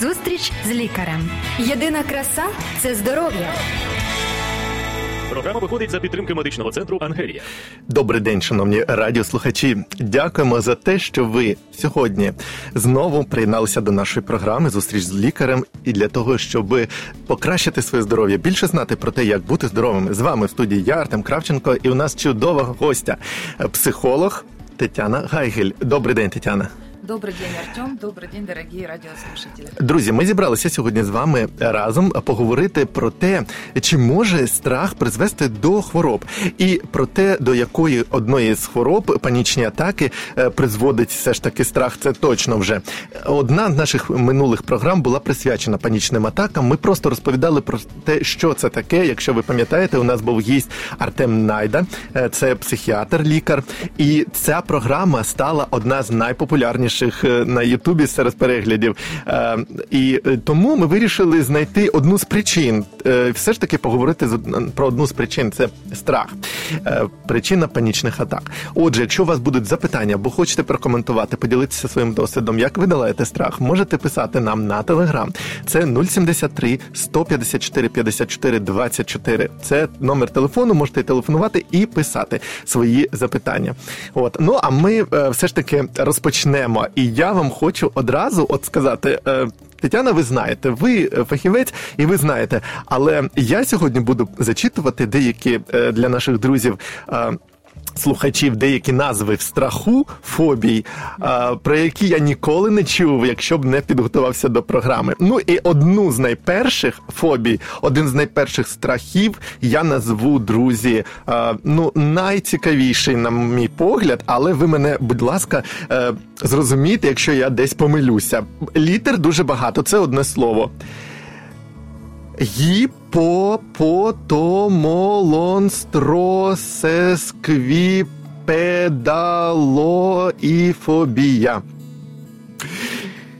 Зустріч з лікарем. Єдина краса це здоров'я. Програма виходить за підтримки медичного центру Ангелія. Добрий день, шановні радіослухачі. Дякуємо за те, що ви сьогодні знову приєдналися до нашої програми Зустріч з лікарем і для того, щоб покращити своє здоров'я, більше знати про те, як бути здоровими. З вами в студії я Артем Кравченко, і у нас чудова гостя, психолог Тетяна Гайгель. Добрий день, Тетяна. Добрый день, Артем. Добрый день, дорогие радіослушателі. Друзі, ми зібралися сьогодні з вами разом поговорити про те, чи може страх призвести до хвороб, і про те, до якої одної з хвороб панічні атаки е, призводить все ж таки страх. Це точно вже одна з наших минулих програм була присвячена панічним атакам. Ми просто розповідали про те, що це таке. Якщо ви пам'ятаєте, у нас був гість Артем Найда, е, це психіатр, лікар, і ця програма стала одна з найпопулярніших найбільших е, на Ютубі серед переглядів. Е, і е, тому ми вирішили знайти одну з причин, все ж таки поговорити про одну з причин це страх, причина панічних атак. Отже, якщо у вас будуть запитання або хочете прокоментувати, поділитися своїм досвідом, як ви долаєте страх, можете писати нам на телеграм. Це 073 154 54 24. Це номер телефону. Можете телефонувати і писати свої запитання. От ну а ми все ж таки розпочнемо і я вам хочу одразу от сказати. Е, Тетяна, ви знаєте, ви фахівець і ви знаєте, але я сьогодні буду зачитувати деякі е, для наших друзів е, слухачів деякі назви в страху фобій, про які я ніколи не чув, якщо б не підготувався до програми. Ну і одну з найперших фобій, один з найперших страхів я назву друзі. Ну, найцікавіший, на мій погляд, але ви мене, будь ласка, е, зрозумійте, якщо я десь помилюся. Літер дуже багато, це одне слово. Гіпопотомолонстросесквіпедалоіфобія.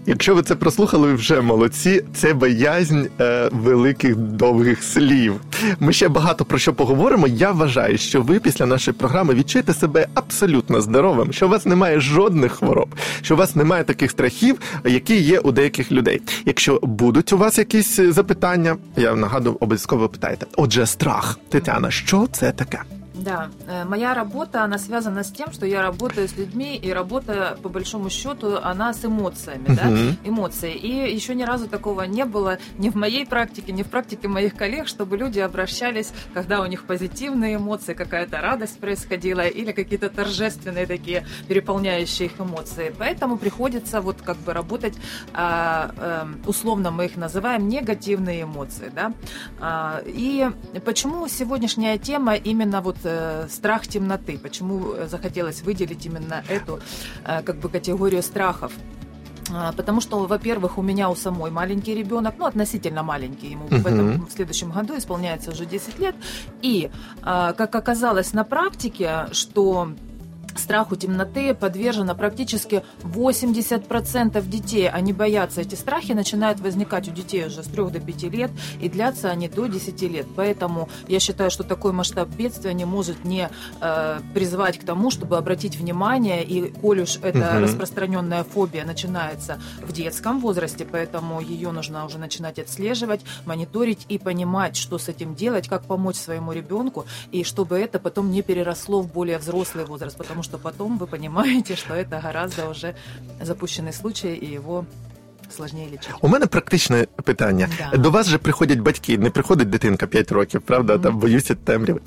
Якщо ви це прослухали, ви вже молодці. Це боязнь е, великих довгих слів. Ми ще багато про що поговоримо. Я вважаю, що ви після нашої програми відчуєте себе абсолютно здоровим, що у вас немає жодних хвороб, що у вас немає таких страхів, які є у деяких людей. Якщо будуть у вас якісь запитання, я нагадую, обов'язково питайте. Отже, страх, Тетяна, що це таке? Да, э, моя работа, она связана с тем, что я работаю с людьми, и работа, по большому счету, она с эмоциями, uh-huh. да, эмоции. И еще ни разу такого не было ни в моей практике, ни в практике моих коллег, чтобы люди обращались, когда у них позитивные эмоции, какая-то радость происходила, или какие-то торжественные такие, переполняющие их эмоции. Поэтому приходится вот как бы работать, а, эм, условно мы их называем негативные эмоции, да. А, и почему сегодняшняя тема именно вот э, страх темноты. Почему захотелось выделить именно эту э, как бы категорию страхов? А, потому что, во-первых, у меня у самой маленький ребенок, ну, относительно маленький, ему uh-huh. в, этом, в следующем году исполняется уже 10 лет. И, а, как оказалось на практике, что страху темноты подвержено практически 80% детей. Они боятся. Эти страхи начинают возникать у детей уже с 3 до 5 лет, и длятся они до 10 лет. Поэтому я считаю, что такой масштаб бедствия не может не э, призвать к тому, чтобы обратить внимание, и коль уж эта угу. распространенная фобия начинается в детском возрасте, поэтому ее нужно уже начинать отслеживать, мониторить и понимать, что с этим делать, как помочь своему ребенку, и чтобы это потом не переросло в более взрослый возраст, потому что потом вы понимаете, что это гораздо уже запущенный случай, и его сложніше лічити. У мене практичне питання. Да. До вас же приходять батьки, не приходить дитинка 5 років, правда? Mm-hmm. Там боюся темряви.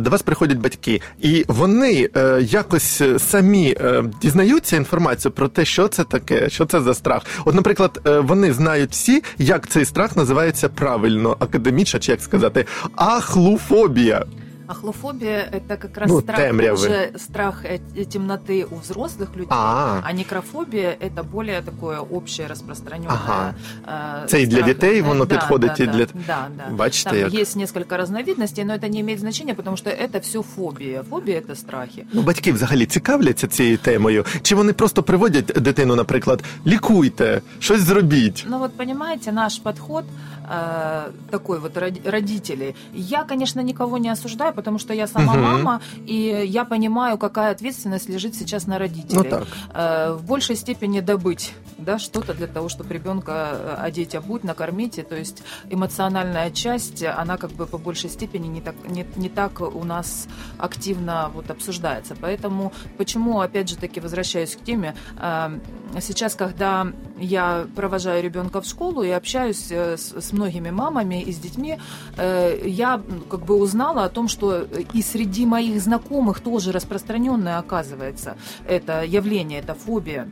До вас приходять батьки, і вони е, якось самі е, дізнаються інформацію про те, що це таке, що це за страх. От, наприклад, е, вони знають всі, як цей страх називається правильно, академічно, чи як сказати, ахлуфобія. Ахлофобия – это как раз ну, страх, уже страх э, темноты у взрослых людей, а, а некрофобия – это более такое общее распространенное. Ага. Э, Це і для дітей воно да, підходить, да, і для... Да, да. Бачите, Там як... есть несколько разновидностей, но это не имеет значения, потому что это все фобия. Фобия – это страхи. Ну, батьки взагалі цікавляться цією темою? Чи вони просто приводять дитину, наприклад, лікуйте, щось зробіть? Ну, вот понимаете, наш подход э, такой вот родители. Я, конечно, никого не осуждаю, потому что я сама угу. мама, и я понимаю, какая ответственность лежит сейчас на родителей. Ну, так. Э, в большей степени добыть да, что-то для того, чтобы ребенка э, одеть, обуть, накормить. то есть эмоциональная часть, она как бы по большей степени не так, не, не так у нас активно вот обсуждается. Поэтому почему, опять же таки, возвращаюсь к теме, э, сейчас, когда я провожаю ребенка в школу и общаюсь э, с, с многими мамами и с детьми, я как бы узнала о том, что и среди моих знакомых тоже распространенное оказывается это явление, это фобия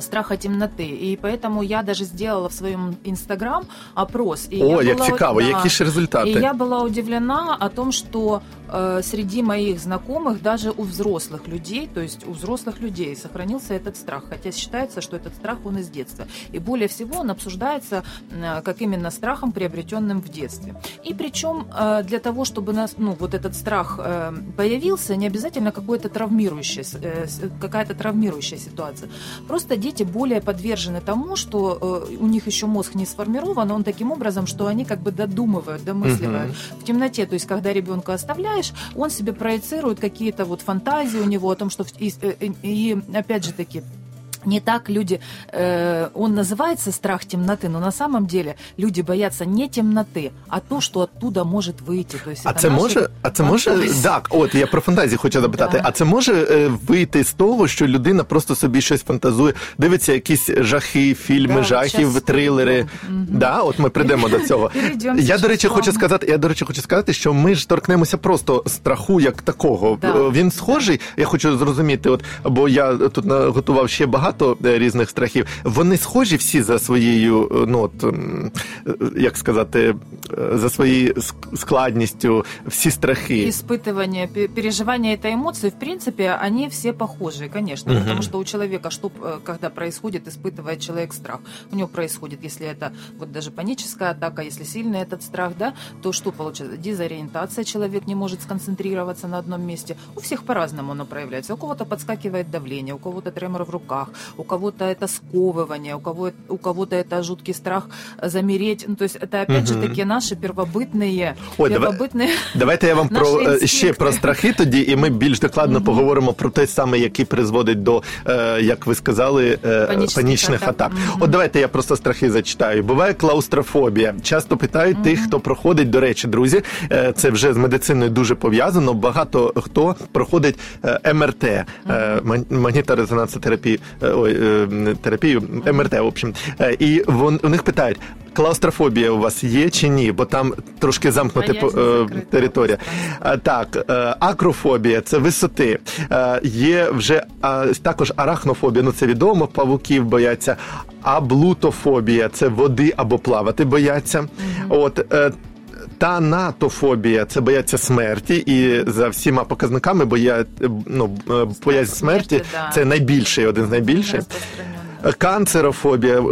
страха темноты. И поэтому я даже сделала в своем инстаграм опрос. И О, як была, цікаво, да, які ж результати? И я была удивлена о том, что э, среди моих знакомых, даже у взрослых людей, то есть у взрослых людей сохранился этот страх. Хотя считается, что этот страх он из детства. И более всего он обсуждается э, как именно страхом, приобретенным в детстве. И причем э, для того, чтобы нас, ну, вот этот страх э, появился, не обязательно какое-то травмирующее, э, какая-то травмирующая ситуация. Просто дети более подвержены тому, что э, у них еще мозг не сформирован, он таким образом, что они как бы додумывают, домысливают угу. в темноте. То есть, когда ребенка оставляешь, он себе проецирует какие-то вот фантазии у него о том, что... И, и, э, и опять же таки, не так люди, э, он называется страх темноты, но на самом деле люди боятся не темноти, а то, що оттуда може вийти. Тобто, а це може, а це може так. От я про фантазії хочу запитати. Да. А це може е, вийти з того, що людина просто собі щось фантазує, дивиться якісь жахи, фільми, да, жахів, трилери. Угу. Да, от ми прийдемо до цього. Я до речі, хочу сказати. Я до речі, хочу сказати, що ми ж торкнемося просто страху як такого. Да. Він схожий. Я хочу зрозуміти, от бо я тут готував ще багато багато е, різних страхів. Вони схожі всі за своєю, е, ну от е, як сказати, за своєю складністю, всі страхи. Испытывание, переживания этой эмоции, в принципе, они все похожи, конечно, угу. потому что у человека, что, когда происходит, испытывает человек страх. У него происходит, если это вот даже паническая атака, если сильный этот страх, да, то что получается? Дезориентация, человек не может сконцентрироваться на одном месте. У всех по-разному оно проявляется. У кого-то подскакивает давление, у кого-то тремор в руках, у кого-то это сковывание, у, кого, у кого-то это жуткий страх замереть. Ну, то есть это опять угу. же таки наші первобытные, Ой, первобытные Давайте я вам про інстинкти. ще про страхи тоді, і ми більш докладно угу. поговоримо про те саме, який призводить до, як ви сказали, панічних, панічних атак. атак. Угу. От давайте я просто страхи зачитаю. Буває клаустрофобія. Часто питають угу. тих, хто проходить, до речі, друзі, це вже з медициною дуже пов'язано. Багато хто проходить МРТ, угу. магніторезонансотерапію ой, е, терапію, МРТ, в общем. Е, і вон, у них питають, клаустрофобія у вас є чи ні? Бо там трошки замкнута е, територія. Так, акрофобія це висоти. Є вже також арахнофобія, ну це відомо, павуків бояться, а блутофобія це води або плавати бояться. От Танатофобія це бояться смерті, і за всіма показниками боя, ну, боязнь смерті це найбільший, один з найбільших Канцерофобія,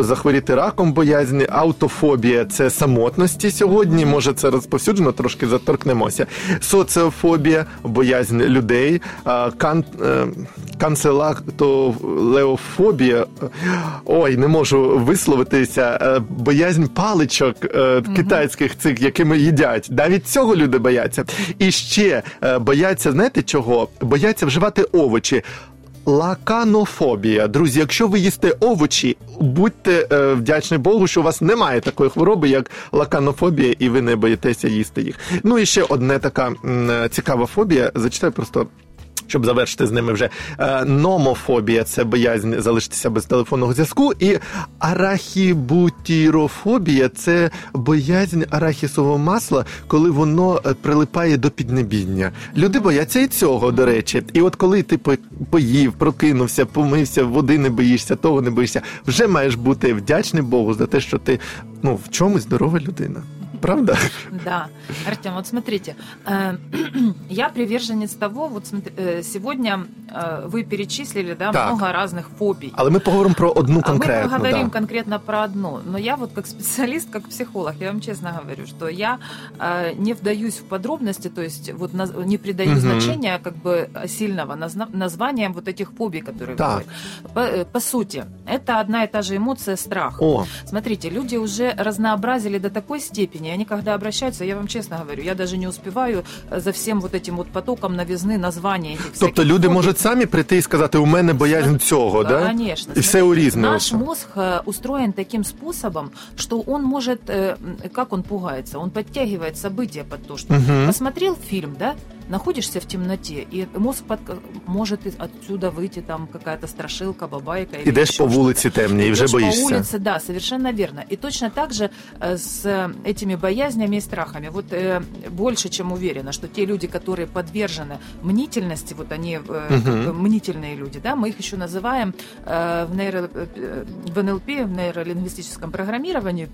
захворіти раком боязнь, аутофобія це самотності сьогодні. Може, це розповсюджено, трошки заторкнемося. Соціофобія, боязнь людей, кан, е, канцелактолеофобія, ой, не можу висловитися. Е, боязнь паличок е, китайських цих, якими їдять. Навіть цього люди бояться. І ще бояться, знаєте чого? Бояться вживати овочі. Лаканофобія. Друзі, якщо ви їсте овочі, будьте е, вдячні Богу, що у вас немає такої хвороби, як лаканофобія, і ви не боїтеся їсти їх. Ну і ще одна така м, цікава фобія. Зачитаю просто щоб завершити з ними вже е, номофобія це боязнь залишитися без телефонного зв'язку. І арахібутірофобія це боязнь арахісового масла, коли воно е, прилипає до піднебіння. Люди бояться і цього, до речі. І от коли ти поїв, прокинувся, помився, води не боїшся, того не боїшся, вже маєш бути вдячний Богу за те, що ти ну в чомусь здорова людина правда? Да. Артем, вот смотрите, э, я приверженец того, вот э, сегодня э, вы перечислили да, так. много разных фобий. Але ми поговоримо про одну конкретно. Мы поговорим да. конкретно про одну. Но я вот как специалист, как психолог, я вам честно говорю, что я не вдаюсь в подробности, то есть вот не придаю угу. значения как бы сильного названием вот этих фобий, которые так. По, по сути, это одна и та же эмоция страх. О. Смотрите, люди уже разнообразили до такой степени, они когда обращаются, я вам честно говорю, я даже не успеваю э, за всем вот этим вот потоком новизны названия этих Тобто люди фобий. можуть самі прийти і сказати, у мене боязнь цього, да? Конечно. І все у різного. Наш мозг э, устроен таким способом, что он может, э, м, как он пугается, он подтягивает события под то, что Мгм. посмотрел фильм, да, находишься в темноте, и мозг под- может из- отсюда выйти там какая-то страшилка, бабайка. или Ідеш еще по что-то. вулиці темній і вже Идешь по боїшся. улице, да, совершенно верно. И точно так же э, с э, этими боязнями и страхами. Вот э, больше чем уверена, что те люди, которые подвержены мнительности, вот они э, Мгм. как бы мнительные люди, да, мы их еще называем э, в, нейро, э, в НЛП, в нейролингвистическом программировании,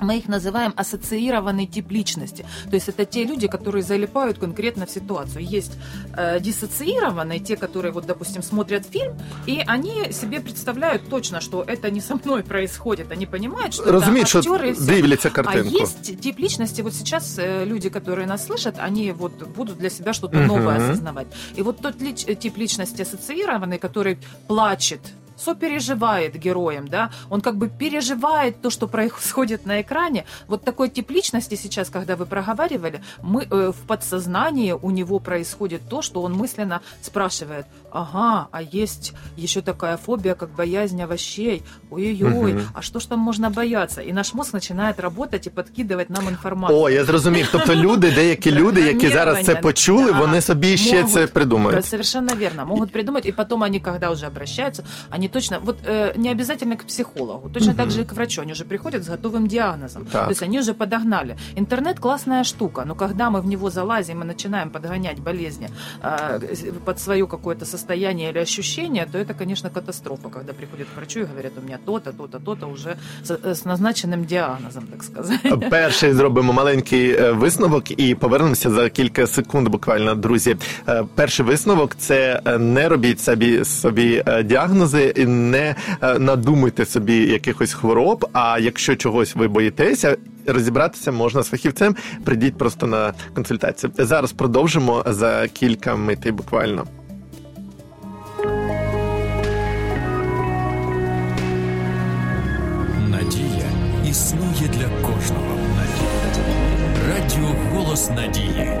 мы их называем ассоциированный тип личности. То есть это те люди, которые залипают конкретно в ситуацию. Есть э, диссоциированные, те, которые, вот, допустим, смотрят фильм, и они себе представляют точно, что это не со мной происходит. Они понимают, что Розуміють, это актеры все. дивляться А картинку. есть тип личности, вот сейчас э, люди, которые нас слышат, они вот будут для себя что-то Мгм. новое осознавать. И вот тот лич- э, тип личности ассоциированный, который плачет, сопереживает героям, да, он как бы переживает то, что происходит на экране. Вот такой тип личности сейчас, когда вы проговаривали, мы э, в подсознании у него происходит то, что он мысленно спрашивает, ага, а есть еще такая фобия, как боязнь овощей, ой-ой-ой, Мгм. а что ж там можно бояться? И наш мозг начинает работать и подкидывать нам информацию. О, я зрозумів. Тобто люди, деякі люди, які зараз це почули, Да. вони собі ще Могут. це придумають. Совершенно верно. Могут придумать, и потом они, когда уже обращаются, они точно, вот э, не обязательно к психологу, точно так же и к врачу, они уже приходят с готовым диагнозом. Так. То есть они уже подогнали. Интернет классная штука, но когда мы в него залазим и начинаем подгонять болезни э, под свое какое-то состояние или ощущение, то это, конечно, катастрофа, когда приходят к врачу и говорят, у меня то-то, то-то, то-то уже с, с назначенным диагнозом, так сказать. Перший зробимо маленький е, висновок і повернемося за кілька секунд. Буквально, друзі. Е, Перший висновок це е, не робіть собі собі е, діагнози, і не е, надумуйте собі якихось хвороб. А якщо чогось ви боїтеся. Розібратися можна з фахівцем, прийдіть просто на консультацію. Зараз продовжимо за кілька митей буквально. Надія існує для кожного. Радіо Голос Надії.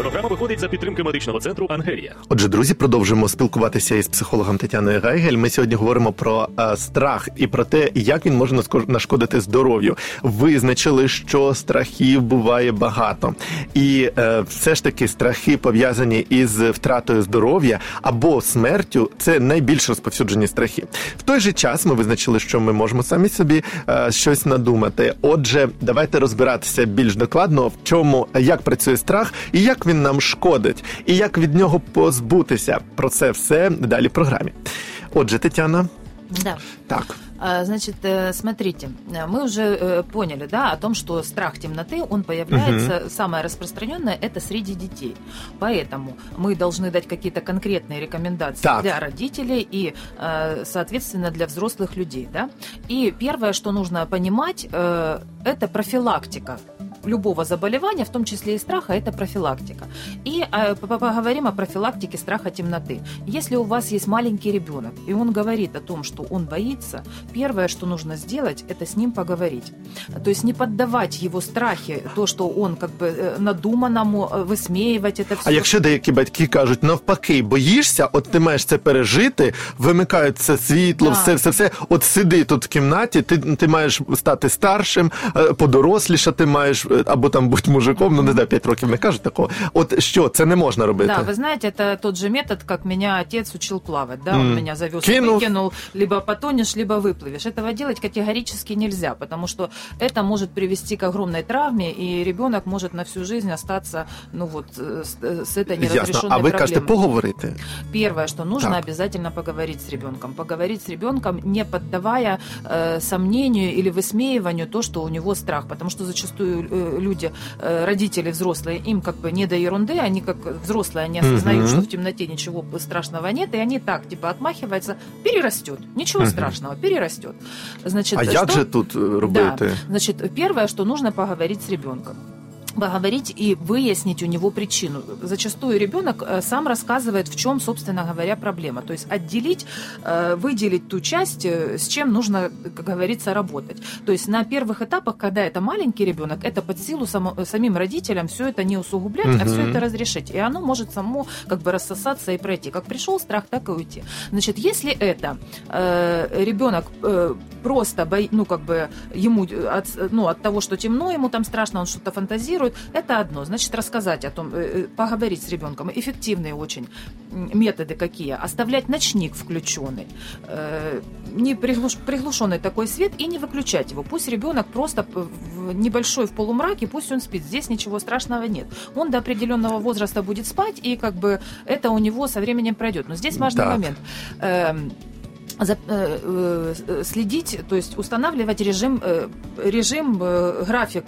Програма виходить за підтримки медичного центру Ангелія. Отже, друзі, продовжуємо спілкуватися із психологом Тетяною Гайгель. Ми сьогодні говоримо про е, страх і про те, як він може нашкодити здоров'ю. Визначили, що страхів буває багато, і е, все ж таки страхи пов'язані із втратою здоров'я або смертю. Це найбільш розповсюджені страхи. В той же час ми визначили, що ми можемо самі собі е, щось надумати. Отже, давайте розбиратися більш докладно, в чому як працює страх і як він нам шкодить, і як від нього позбутися. Про це все далі в програмі. Отже, Тетяна, Да. так. А, Значит, э, смотрите, э, мы уже э, поняли, да, о том, что страх темноты, он появляется, самое распространенное, это среди детей. Поэтому мы должны дать какие-то конкретные рекомендации Так. для родителей и, э, соответственно, для взрослых людей, да. И первое, что нужно понимать, э, это профилактика любого заболевания, в том числе и страха, это профилактика. И э, по- поговорим о профилактике страха темноты. Если у вас есть маленький ребенок, и он говорит о том, что он боится, первое, что нужно сделать, это с ним поговорить. То есть не поддавать его страхи, то, что он как бы э, надуманному, э, высмеивать это все. А якщо деякі батьки кажуть, навпаки, боїшся, от ти маєш це пережити, вимикаються світло, Так. все, все, все. От сиди тут в кімнаті, ти, ти маєш стати старшим, е, подоросліша, ти маєш е, або там будь мужиком, ну не знаю, 5 років не кажуть такого. От що, це не можна робити. Да, вы знаете, это тот же метод, как меня отец учил плавать, да, он меня завез и Кинул. выкинул, либо потонешь, либо выплывешь. Этого делать категорически нельзя, потому что это может привести к огромной травме, и ребенок может на всю жизнь остаться, ну вот, э, с, э, с этой Ясно. неразрешенной А ви кажете проблемой. поговорити? Первое, что нужно Так. обязательно поговорить с ребенком. Поговорить с ребенком, не поддавая э, сомнению или высмеиванию то, что у него страх. Потому что зачастую э, люди, э, родители взрослые, им как бы не до ерунды, они как взрослые, они осознают, Мгм. что в темноте ничего страшного нет, и они так, типа, отмахиваются, перерастет. Ничего Мгм. страшного, перерастет. Значит, А что- як же тут е, робити? Значит, первое, что нужно поговорить с ребенком. Поговорить и выяснить у него причину. Зачастую ребенок э, сам рассказывает, в чем, собственно говоря, проблема. То есть отделить, э, выделить ту часть, э, с чем нужно, как говорится, работать. То есть на первых этапах, когда это маленький ребенок, это под силу само, самим родителям все это не усугублять, угу. а все это разрешить. И оно может само как бы рассосаться и пройти. Как пришел страх, так и уйти. Значит, если это э, ребенок э, просто, бо, ну как бы ему от, ну, от того, что темно, ему там страшно, он что-то фантазирует, реагирует, это одно. Значит, рассказать о том, э, э, поговорить с ребенком. Эффективные очень методы какие. Оставлять ночник включенный, э, не приглуш, приглушенный такой свет и не выключать его. Пусть ребенок просто в небольшой в полумраке, пусть он спит. Здесь ничего страшного нет. Он до определенного возраста будет спать, и как бы это у него со временем пройдет. Но здесь важный так. момент эм, следить, то есть устанавливать режим, режим график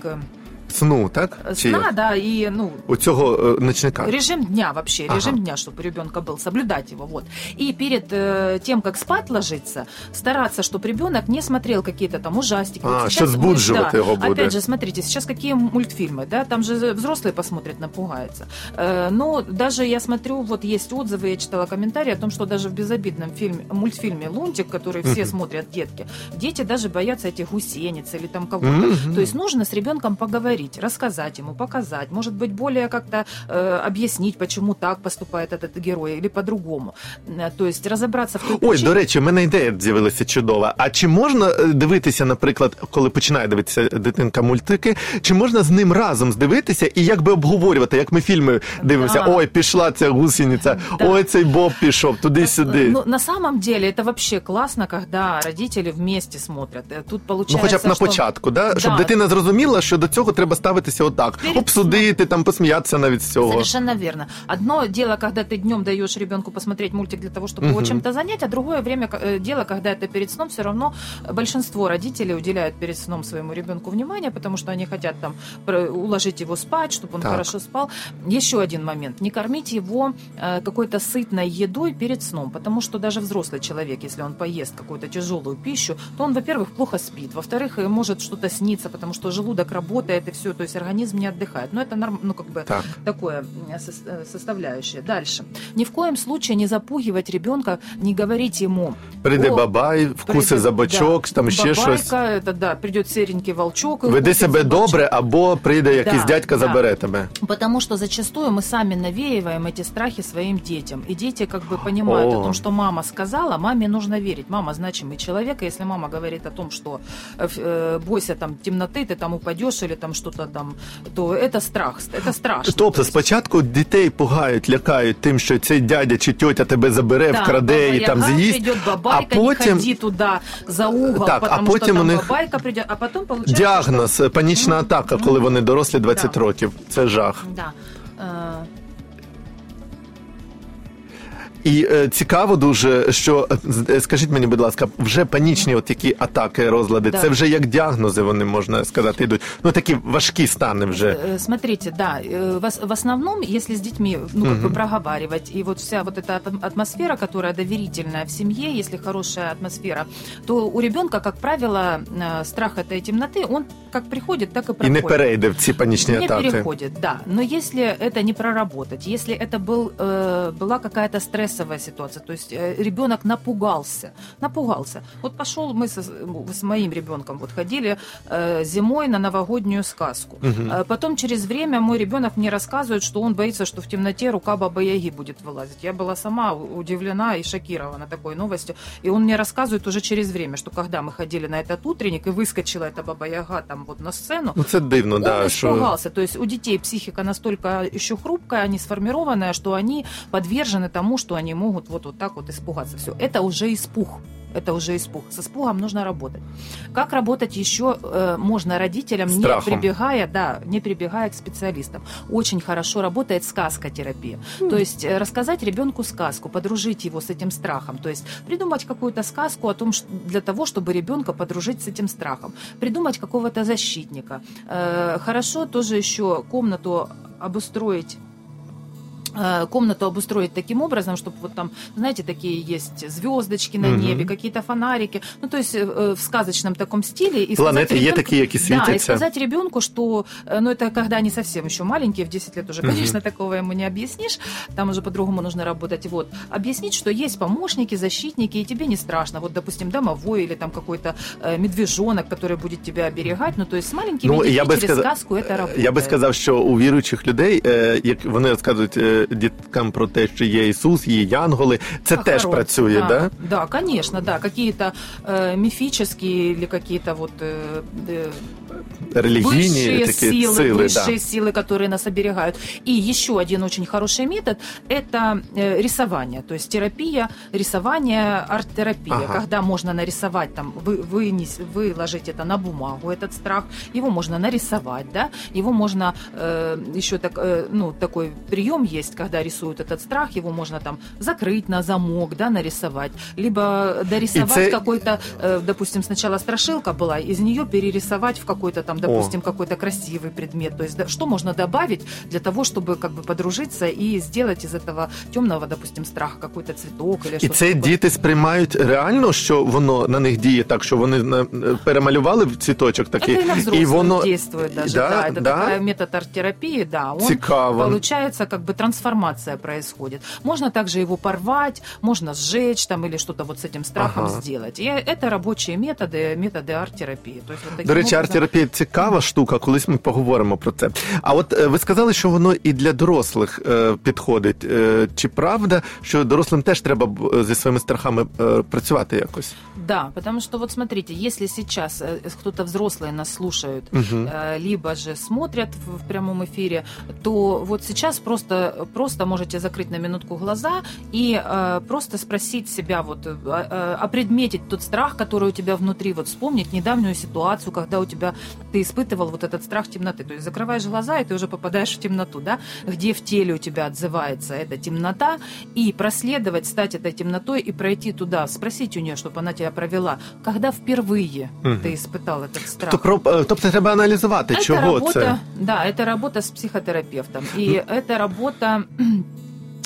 сну, так? Сна, Чи... да, и, ну... У цього ночника. Режим дня вообще, ага. режим дня, чтобы у ребенка был, соблюдать его, вот. И перед э, тем, как спать ложиться, стараться, чтобы ребенок не смотрел какие-то там ужастики. А, сейчас, збуджувати да, його буде. Опять же, смотрите, сейчас какие мультфильмы, да, там же взрослые посмотрят, напугаются. Э, но даже я смотрю, вот есть отзывы, я читала комментарии о том, что даже в безобидном фильме, мультфильме «Лунтик», который все смотрят детки, дети даже боятся этих гусениц или там кого-то. То есть нужно с ребенком поговорить поговорить, рассказать ему, показать, может быть, более как-то э, объяснить, почему так поступает этот герой или по-другому. Э, то есть розібратися в той Ой, до речі, в мене ідея з'явилася чудова. А чи можна е, дивитися, наприклад, коли починає дивитися дитинка мультики, чи можна з ним разом здивитися і якби обговорювати, як ми фільми дивимося? Да. Ой, пішла ця гусениця, да. ой, цей Боб пішов туди-сюди. Ну, на самом деле, это вообще классно, когда родители вместе смотрят. Э, тут получается, Ну, хоча б що... на початку, да? щоб дитина зрозуміла, що до цього треба Треба ставитися отак, обсудити, там посміятися навіть з цього. Совершенно верно. Одно дело, когда ты днем даешь ребенку посмотреть мультик для того, чтобы его чем-то занять, а другое время э, дело, когда это перед сном, все равно большинство родителей уделяют перед сном своему ребенку внимание, потому что они хотят там уложить его спать, чтобы он так. хорошо спал. Еще один момент. Не кормить его э, какой-то сытной едой перед сном, потому что даже взрослый человек, если он поест какую-то тяжелую пищу, то он, во-первых, плохо спит, во-вторых, может что-то сниться, потому что желудок работает, и все, то есть организм не отдыхает. Но это норм, ну, как бы так. такое э, составляющее. Дальше. Ни в коем случае не запугивать ребенка, не говорить ему. Прийде о, бабай, вкуси за бочок, да, там ще щось. это, да, придет серенький волчок. Веди себе добре, або прийде якийсь да, дядька, да. забере тебе. Потому что зачастую мы сами навеиваем эти страхи своим детям. И дети как бы понимают о. о том, что мама сказала, маме нужно верить. Мама значимый человек, и если мама говорит о том, что э, э бойся там темноты, ты там упадешь или там что-то там, то це страх, це страшно. Тобто спочатку дітей пугають, лякають тим, що цей дядя чи тьотя тебе забере, да, вкраде і там з'їсть. Придет бабайка, а потім... не ходи туди за угол, так, а потім що у них бабайка прийде, а потім получається... Діагноз, панічна атака, коли вони дорослі 20 да. років. Це жах. Да. І е, цікаво дуже, що е, скажіть мені, будь ласка, вже панічні от такі атаки, розлади, да. це вже як діагнози, вони можна сказати, йдуть. Ну такі важкі стани вже. Смотрите, да, в основном, если с детьми, ну, как угу. бы проговаривать, и вот вся вот эта атмосфера, которая доверительная в семье, если хорошая атмосфера, то у ребенка, как правило, страх этой темноты, он как приходит, так и проходит. И не перейде в ці панічні не атаки. Не переходит, да. Но если это не проработать, если это был, э, была какая-то стресс стрессовая ситуация. То есть э, ребенок напугался. Напугался. Вот пошел, мы со, с моим ребенком вот ходили э, зимой на новогоднюю сказку. Угу. Потом через время мой ребенок мне рассказывает, что он боится, что в темноте рука Бабы Яги будет вылазить. Я была сама удивлена и шокирована такой новостью. И он мне рассказывает уже через время, что когда мы ходили на этот утренник и выскочила эта Баба Яга там вот на сцену, ну, це дивно, он да, испугался. Что... То есть у детей психика настолько еще хрупкая, не сформированная, что они подвержены тому, что они могут вот, вот так вот испугаться. Все, это уже испуг. Это уже испуг. С испугом нужно работать. Как работать еще э, можно родителям, Страхом. не прибегая, да, не прибегая к специалистам. Очень хорошо работает сказкотерапия. Mm. То есть э, рассказать ребенку сказку, подружить его с этим страхом. То есть придумать какую-то сказку о том, что, для того, чтобы ребенка подружить с этим страхом. Придумать какого-то защитника. Э, хорошо тоже еще комнату обустроить комнату обустроить таким образом, чтобы вот там, знаете, такие есть звездочки на небе, mm-hmm. какие-то фонарики, ну то есть э, в сказочном таком стиле. И Планеты ребенку, такие, какие светятся. Да, и сказать ребенку, что, э, ну это когда они совсем еще маленькие, в 10 лет уже, конечно, mm-hmm. такого ему не объяснишь, там уже по-другому нужно работать. Вот, объяснить, что есть помощники, защитники, и тебе не страшно. Вот, допустим, домовой или там какой-то э, медвежонок, который будет тебя оберегать, ну то есть с маленькими ну, детьми я через сказ... сказку это работает. Я би сказав, що у віруючих людей, як вони розказують діткам про те, що є Ісус, є Янголи, це Охорон. теж працює, да? Да, да конечно, да. Какие-то э, мифические или какие-то вот э, э, религийные высшие такие силы, силы, высшие да. силы, которые нас оберегают. И еще один очень хороший метод – это э, рисование, то есть терапия, рисование, арт-терапия, ага. когда можно нарисовать, там, вы, вынес, выложить это на бумагу, этот страх, его можно нарисовать, да, его можно, э, еще так, э, ну, такой прием есть, когда рисуют этот страх, его можно там закрыть на замок, да, нарисовать, либо дорисовать це... какой-то, э, допустим, сначала страшилка была, из нее перерисовать в какой-то там, допустим, О. какой-то красивый предмет, то есть да, что можно добавить для того, чтобы как бы подружиться и сделать из этого темного, допустим, страха какой-то цветок или І це такое. діти сприймають реально, що воно на них діє так, що вони перемалювали цвіточок такий, это и на взрослых и воно действует даже, да, да это да? такая метод арт-терапии, да, он Цікаво. получается как бы трансформация происходит. Можно также его порвать, можно сжечь там или что-то вот с этим страхом ага. сделать. И это рабочие методы, методи арт-терапії. Тобто, До речі, арт-терапія цікава штука, колись ми поговоримо про це. А от ви сказали, що воно і для дорослих е, підходить. Е, чи правда, що дорослим теж треба зі своїми страхами е, працювати якось? Да, потому что вот смотрите, если сейчас кто-то взрослые нас слушают, угу. либо же смотрят в, в прямом эфире, то вот сейчас просто, просто можете закрыть на минутку глаза и э, просто спросить себя, вот, э, э, опредметить тот страх, который у тебя внутри, вот вспомнить недавнюю ситуацию, когда у тебя, ты испытывал вот этот страх темноты. То есть закрываешь глаза, и ты уже попадаешь в темноту, да, где в теле у тебя отзывается эта темнота, и проследовать, стать этой темнотой и пройти туда, спросить у нее, чтобы она тебя провела. Когда впервые угу. ты испытал этот страх? Тобто, тобто треба аналізувати, это чого работа, це? Да, это работа с психотерапевтом. И это работа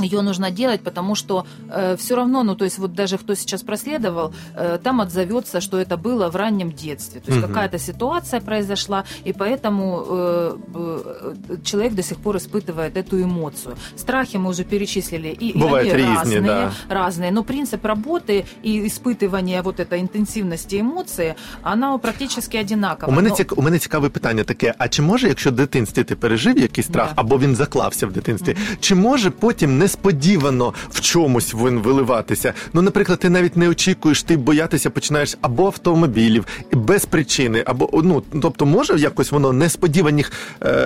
ее нужно делать, потому что э, все равно, ну то есть вот даже кто сейчас проследовал, э, там отзовется, что это было в раннем детстве, то есть угу. какая-то ситуация произошла, и поэтому э, э, человек до сих пор испытывает эту эмоцию. Страхи мы уже перечислили, и, Бывают и они разные, да. разные, но принцип работы и испытывания вот этой интенсивности эмоції, она практически одинакова. У мене но... у мене цікаве питання таке: а чи може, якщо в дитинстві ти пережив якийсь страх, да. або він заклався в дитинстві, угу. чи може потім не несподівано в чомусь він виливатися. Ну, наприклад, ти навіть не очікуєш, ти боятися починаєш або автомобілів, без причини, або ну тобто, може якось воно несподіваних,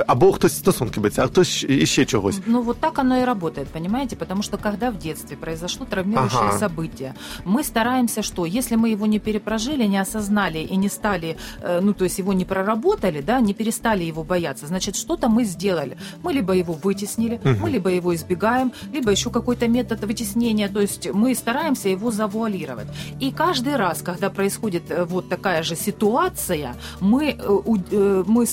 або хтось стосунки биться, а хтось іще чогось. Ну вот так оно и работает, понимаете? Потому что когда в детстве произошло травмирующее ага. событие, мы стараемся, что если мы его не перепрожили, не осознали и не стали, ну то есть его не проработали, да, не перестали его бояться, значит что-то мы сделали. Мы либо его вытеснили, угу. мы либо его избегаем, либо еще какой-то метод вытеснения, то есть мы стараемся его завуалировать. И каждый раз, когда происходит э, вот такая же ситуация, мы, э, э, мы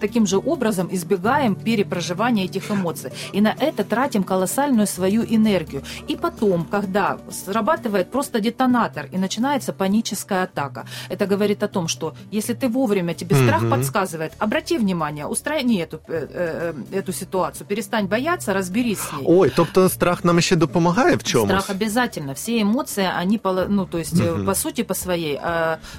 таким же образом избегаем перепроживания этих эмоций. И на это тратим колоссальную свою энергию. И потом, когда срабатывает просто детонатор и начинается паническая атака, это говорит о том, что если ты вовремя, тебе страх mm-hmm. подсказывает, обрати внимание, устрони эту, эту ситуацию, перестань бояться, разберись с ней. Ой, тобто Страх нам ще допомагає в чомусь? Страх обязательно. Все эмоции, они, ну, то есть, угу. по сути, по своей,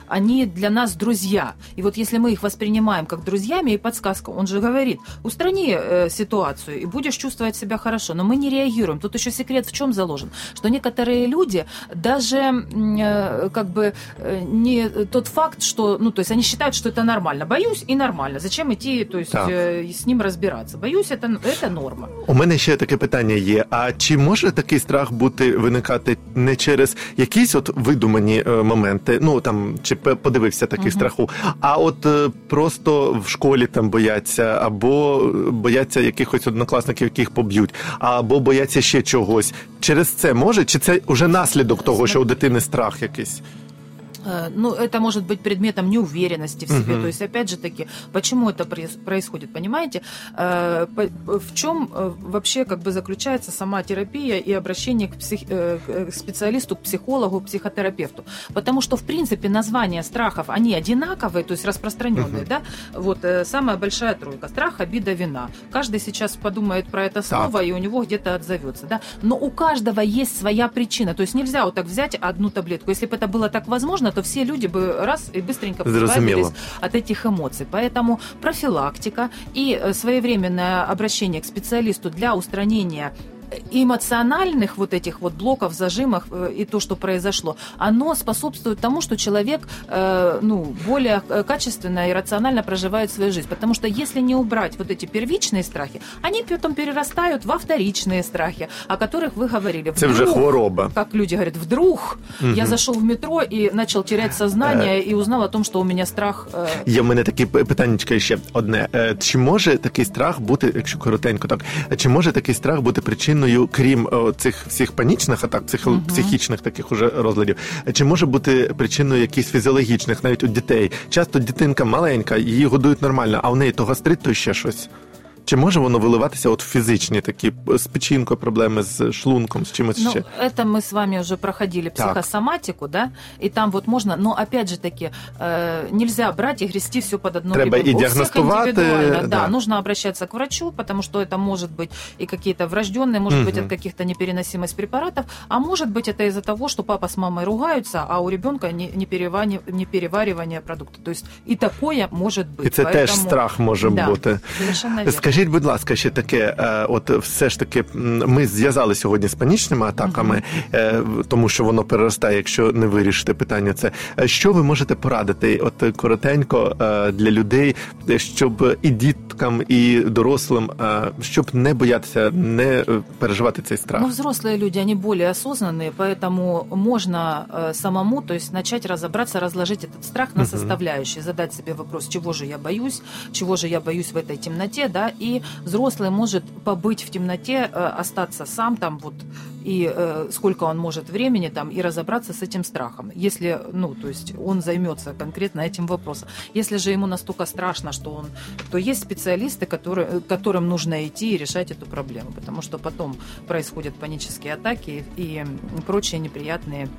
они для нас друзья. И вот если мы их воспринимаем как друзьями и подсказка, он же говорит, устрани э, ситуацию и будешь чувствовать себя хорошо. Но мы не реагируем. Тут еще секрет в чем заложен? Что некоторые люди даже э, как бы не тот факт, что, ну, то есть они считают, что это нормально. Боюсь и нормально. Зачем идти, то есть, с ним разбираться? Боюсь, это, это норма. У мене ще таке питання є. А чи може такий страх бути виникати не через якісь от видумані е, моменти? Ну там чи подивився такий uh-huh. страху, а от е, просто в школі там бояться, або бояться якихось однокласників, яких поб'ють, або бояться ще чогось. Через це може? Чи це вже наслідок того, що у дитини страх якийсь? Э, ну, это может быть предметом неуверенности в себе. Мгм. То есть, опять же таки, почему это проис- происходит, понимаете? Э, по- В чем э, вообще как бы заключается сама терапия и обращение к, псих- э, к специалисту, к психологу, к психотерапевту? Потому что, в принципе, названия страхов, они одинаковые, то есть распространенные, Мгм. да? Вот э, самая большая тройка. Страх, обида, вина. Каждый сейчас подумает про это слово, и у него где-то отзовется, да? Но у каждого есть своя причина. То есть нельзя вот так взять одну таблетку. Если бы это было так возможно, то все люди бы раз и быстренько избавились от этих эмоций. Поэтому профилактика и э, своевременное обращение к специалисту для устранения эмоциональных вот этих вот блоков, зажимов э, и то, что произошло, оно способствует тому, что человек э, ну, более э, качественно и рационально проживает свою жизнь. Потому что если не убрать вот эти первичные страхи, они потом перерастают во вторичные страхи, о которых вы говорили. Це вже Вдруг, хвороба. как люди говорят, вдруг я зашел в метро и начал терять сознание и узнал о том, что у меня страх. Є в мене таке питаннячко ще одне. Чи може такий страх бути, якщо коротенько, так чи може такий страх бути причиною, крім цих всіх панічних атак, цих психічних таких уже розладів, чи може бути причиною якихось фізіологічних, навіть у дітей? Часто дитинка маленька, її годують нормально, а в неї то гастрит, то ще щось. Чи може воно виливатися от в фізичні такі п- з печінкою проблеми, з шлунком, з чимось Ну, ще? это мы с вами уже проходили Так. психосоматику, да, и там вот можно, но опять же таки э, нельзя брать и грести все под одну Треба гребенку. и У всех диагностовать, индивидуально, э, да, да. нужно обращаться к врачу, потому что это может быть и какие-то врожденные, может быть, Мгм. от каких-то непереносимость препаратов, а может быть это из-за того, что папа с мамой ругаются, а у ребенка не, не, перевани- не переваривание продукта. То есть и такое может быть. І це теж Поэтому- страх може Да, бути. Совершенно верно. Скажіть, будь ласка, ще таке, е, от все ж таки, м, ми зв'язали сьогодні з панічними атаками, е, в- тому що воно переростає, якщо не вирішити питання. Це Е, що ви можете порадити, от е, коротенько е, для людей, е, щоб і діткам, і дорослим, е, щоб не боятися, не е, переживати цей страх. Ну, взрослые люди, они более осознанные, поэтому можно э, самому, то есть начать разобраться, разложить этот страх на Мгм. составляющие, задать себе вопрос, чего же я боюсь, чего же я боюсь в этой темноте, да, и взрослый может побыть в темноте, э, остаться сам там вот и э, сколько он может времени там и разобраться с этим страхом, если, ну, то есть он займется конкретно этим вопросом. Если же ему настолько страшно, что он, то есть специалисты, которые, э, которым нужно идти и решать эту проблему, потому что потом происходят панические атаки и прочие неприятные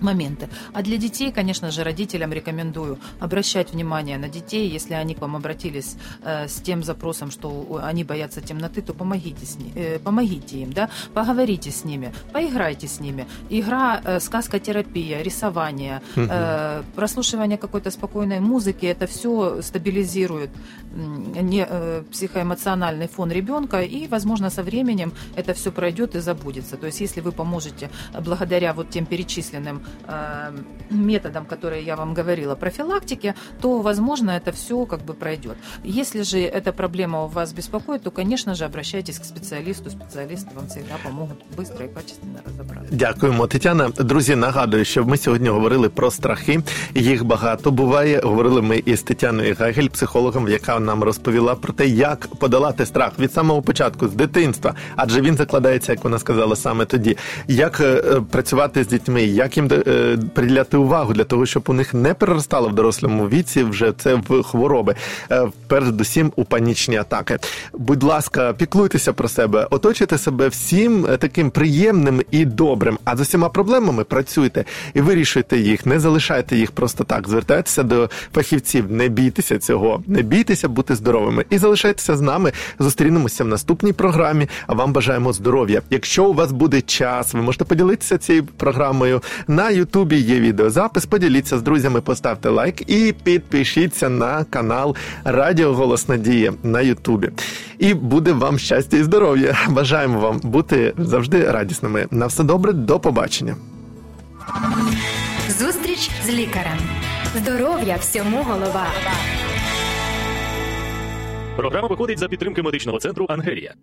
моменты. А для детей, конечно же, родителям рекомендую обращать внимание на детей. Если они к вам обратились э, с тем запросом, что они боятся темноты, то помогите, с ни- э, помогите им, да? поговорите с ними, поиграйте с ними. Игра, э, сказкотерапия, рисование, э, прослушивание какой-то спокойной музыки, это все стабилизирует м, не, э, психоэмоциональный фон ребенка, и, возможно, со временем это все пройдет и забудется. То есть, если вы поможете э, благодаря вот тем перечисленным э, методам, которые я вам говорила, профилактике, то, возможно, это все как бы пройдет. Если же эта проблема у вас беспокоит, то, конечно же, обращайтесь к специалисту. Специалисты вам всегда помогут быстро и качественно разобраться. Дякуємо, Тетяна. Друзі, нагадую, що ми сьогодні говорили про страхи. Їх багато буває. Говорили ми із Тетяною Гагель, психологом, яка нам розповіла про те, як подолати страх від самого початку, з дитинства, адже він закладається, як вона сказала, саме тоді. Як е, е, працювати з дітьми, як їм е, приділяти увагу для того, щоб у них не переростало в дорослому віці вже це в хвороби, е, передусім у панічні атаки. Будь ласка, піклуйтеся про себе, оточуйте себе всім е, таким приємним і добрим. А з усіма проблемами працюйте і вирішуйте їх, не залишайте їх просто так. Звертайтеся до фахівців, не бійтеся цього, не бійтеся бути здоровими і залишайтеся з нами. Зустрінемося в наступній програмі. А вам бажаємо здоров'я. Якщо у вас буде час, ви можете поділитися цією програмою. На Ютубі є відеозапис. Поділіться з друзями, поставте лайк і підпишіться на канал Радіо Голос Надії на Ютубі. І буде вам щастя і здоров'я. Бажаємо вам бути завжди радісними. На все добре, до побачення. Зустріч з лікарем. Здоров'я всьому голова. Програма виходить за підтримки медичного центру Ангелія.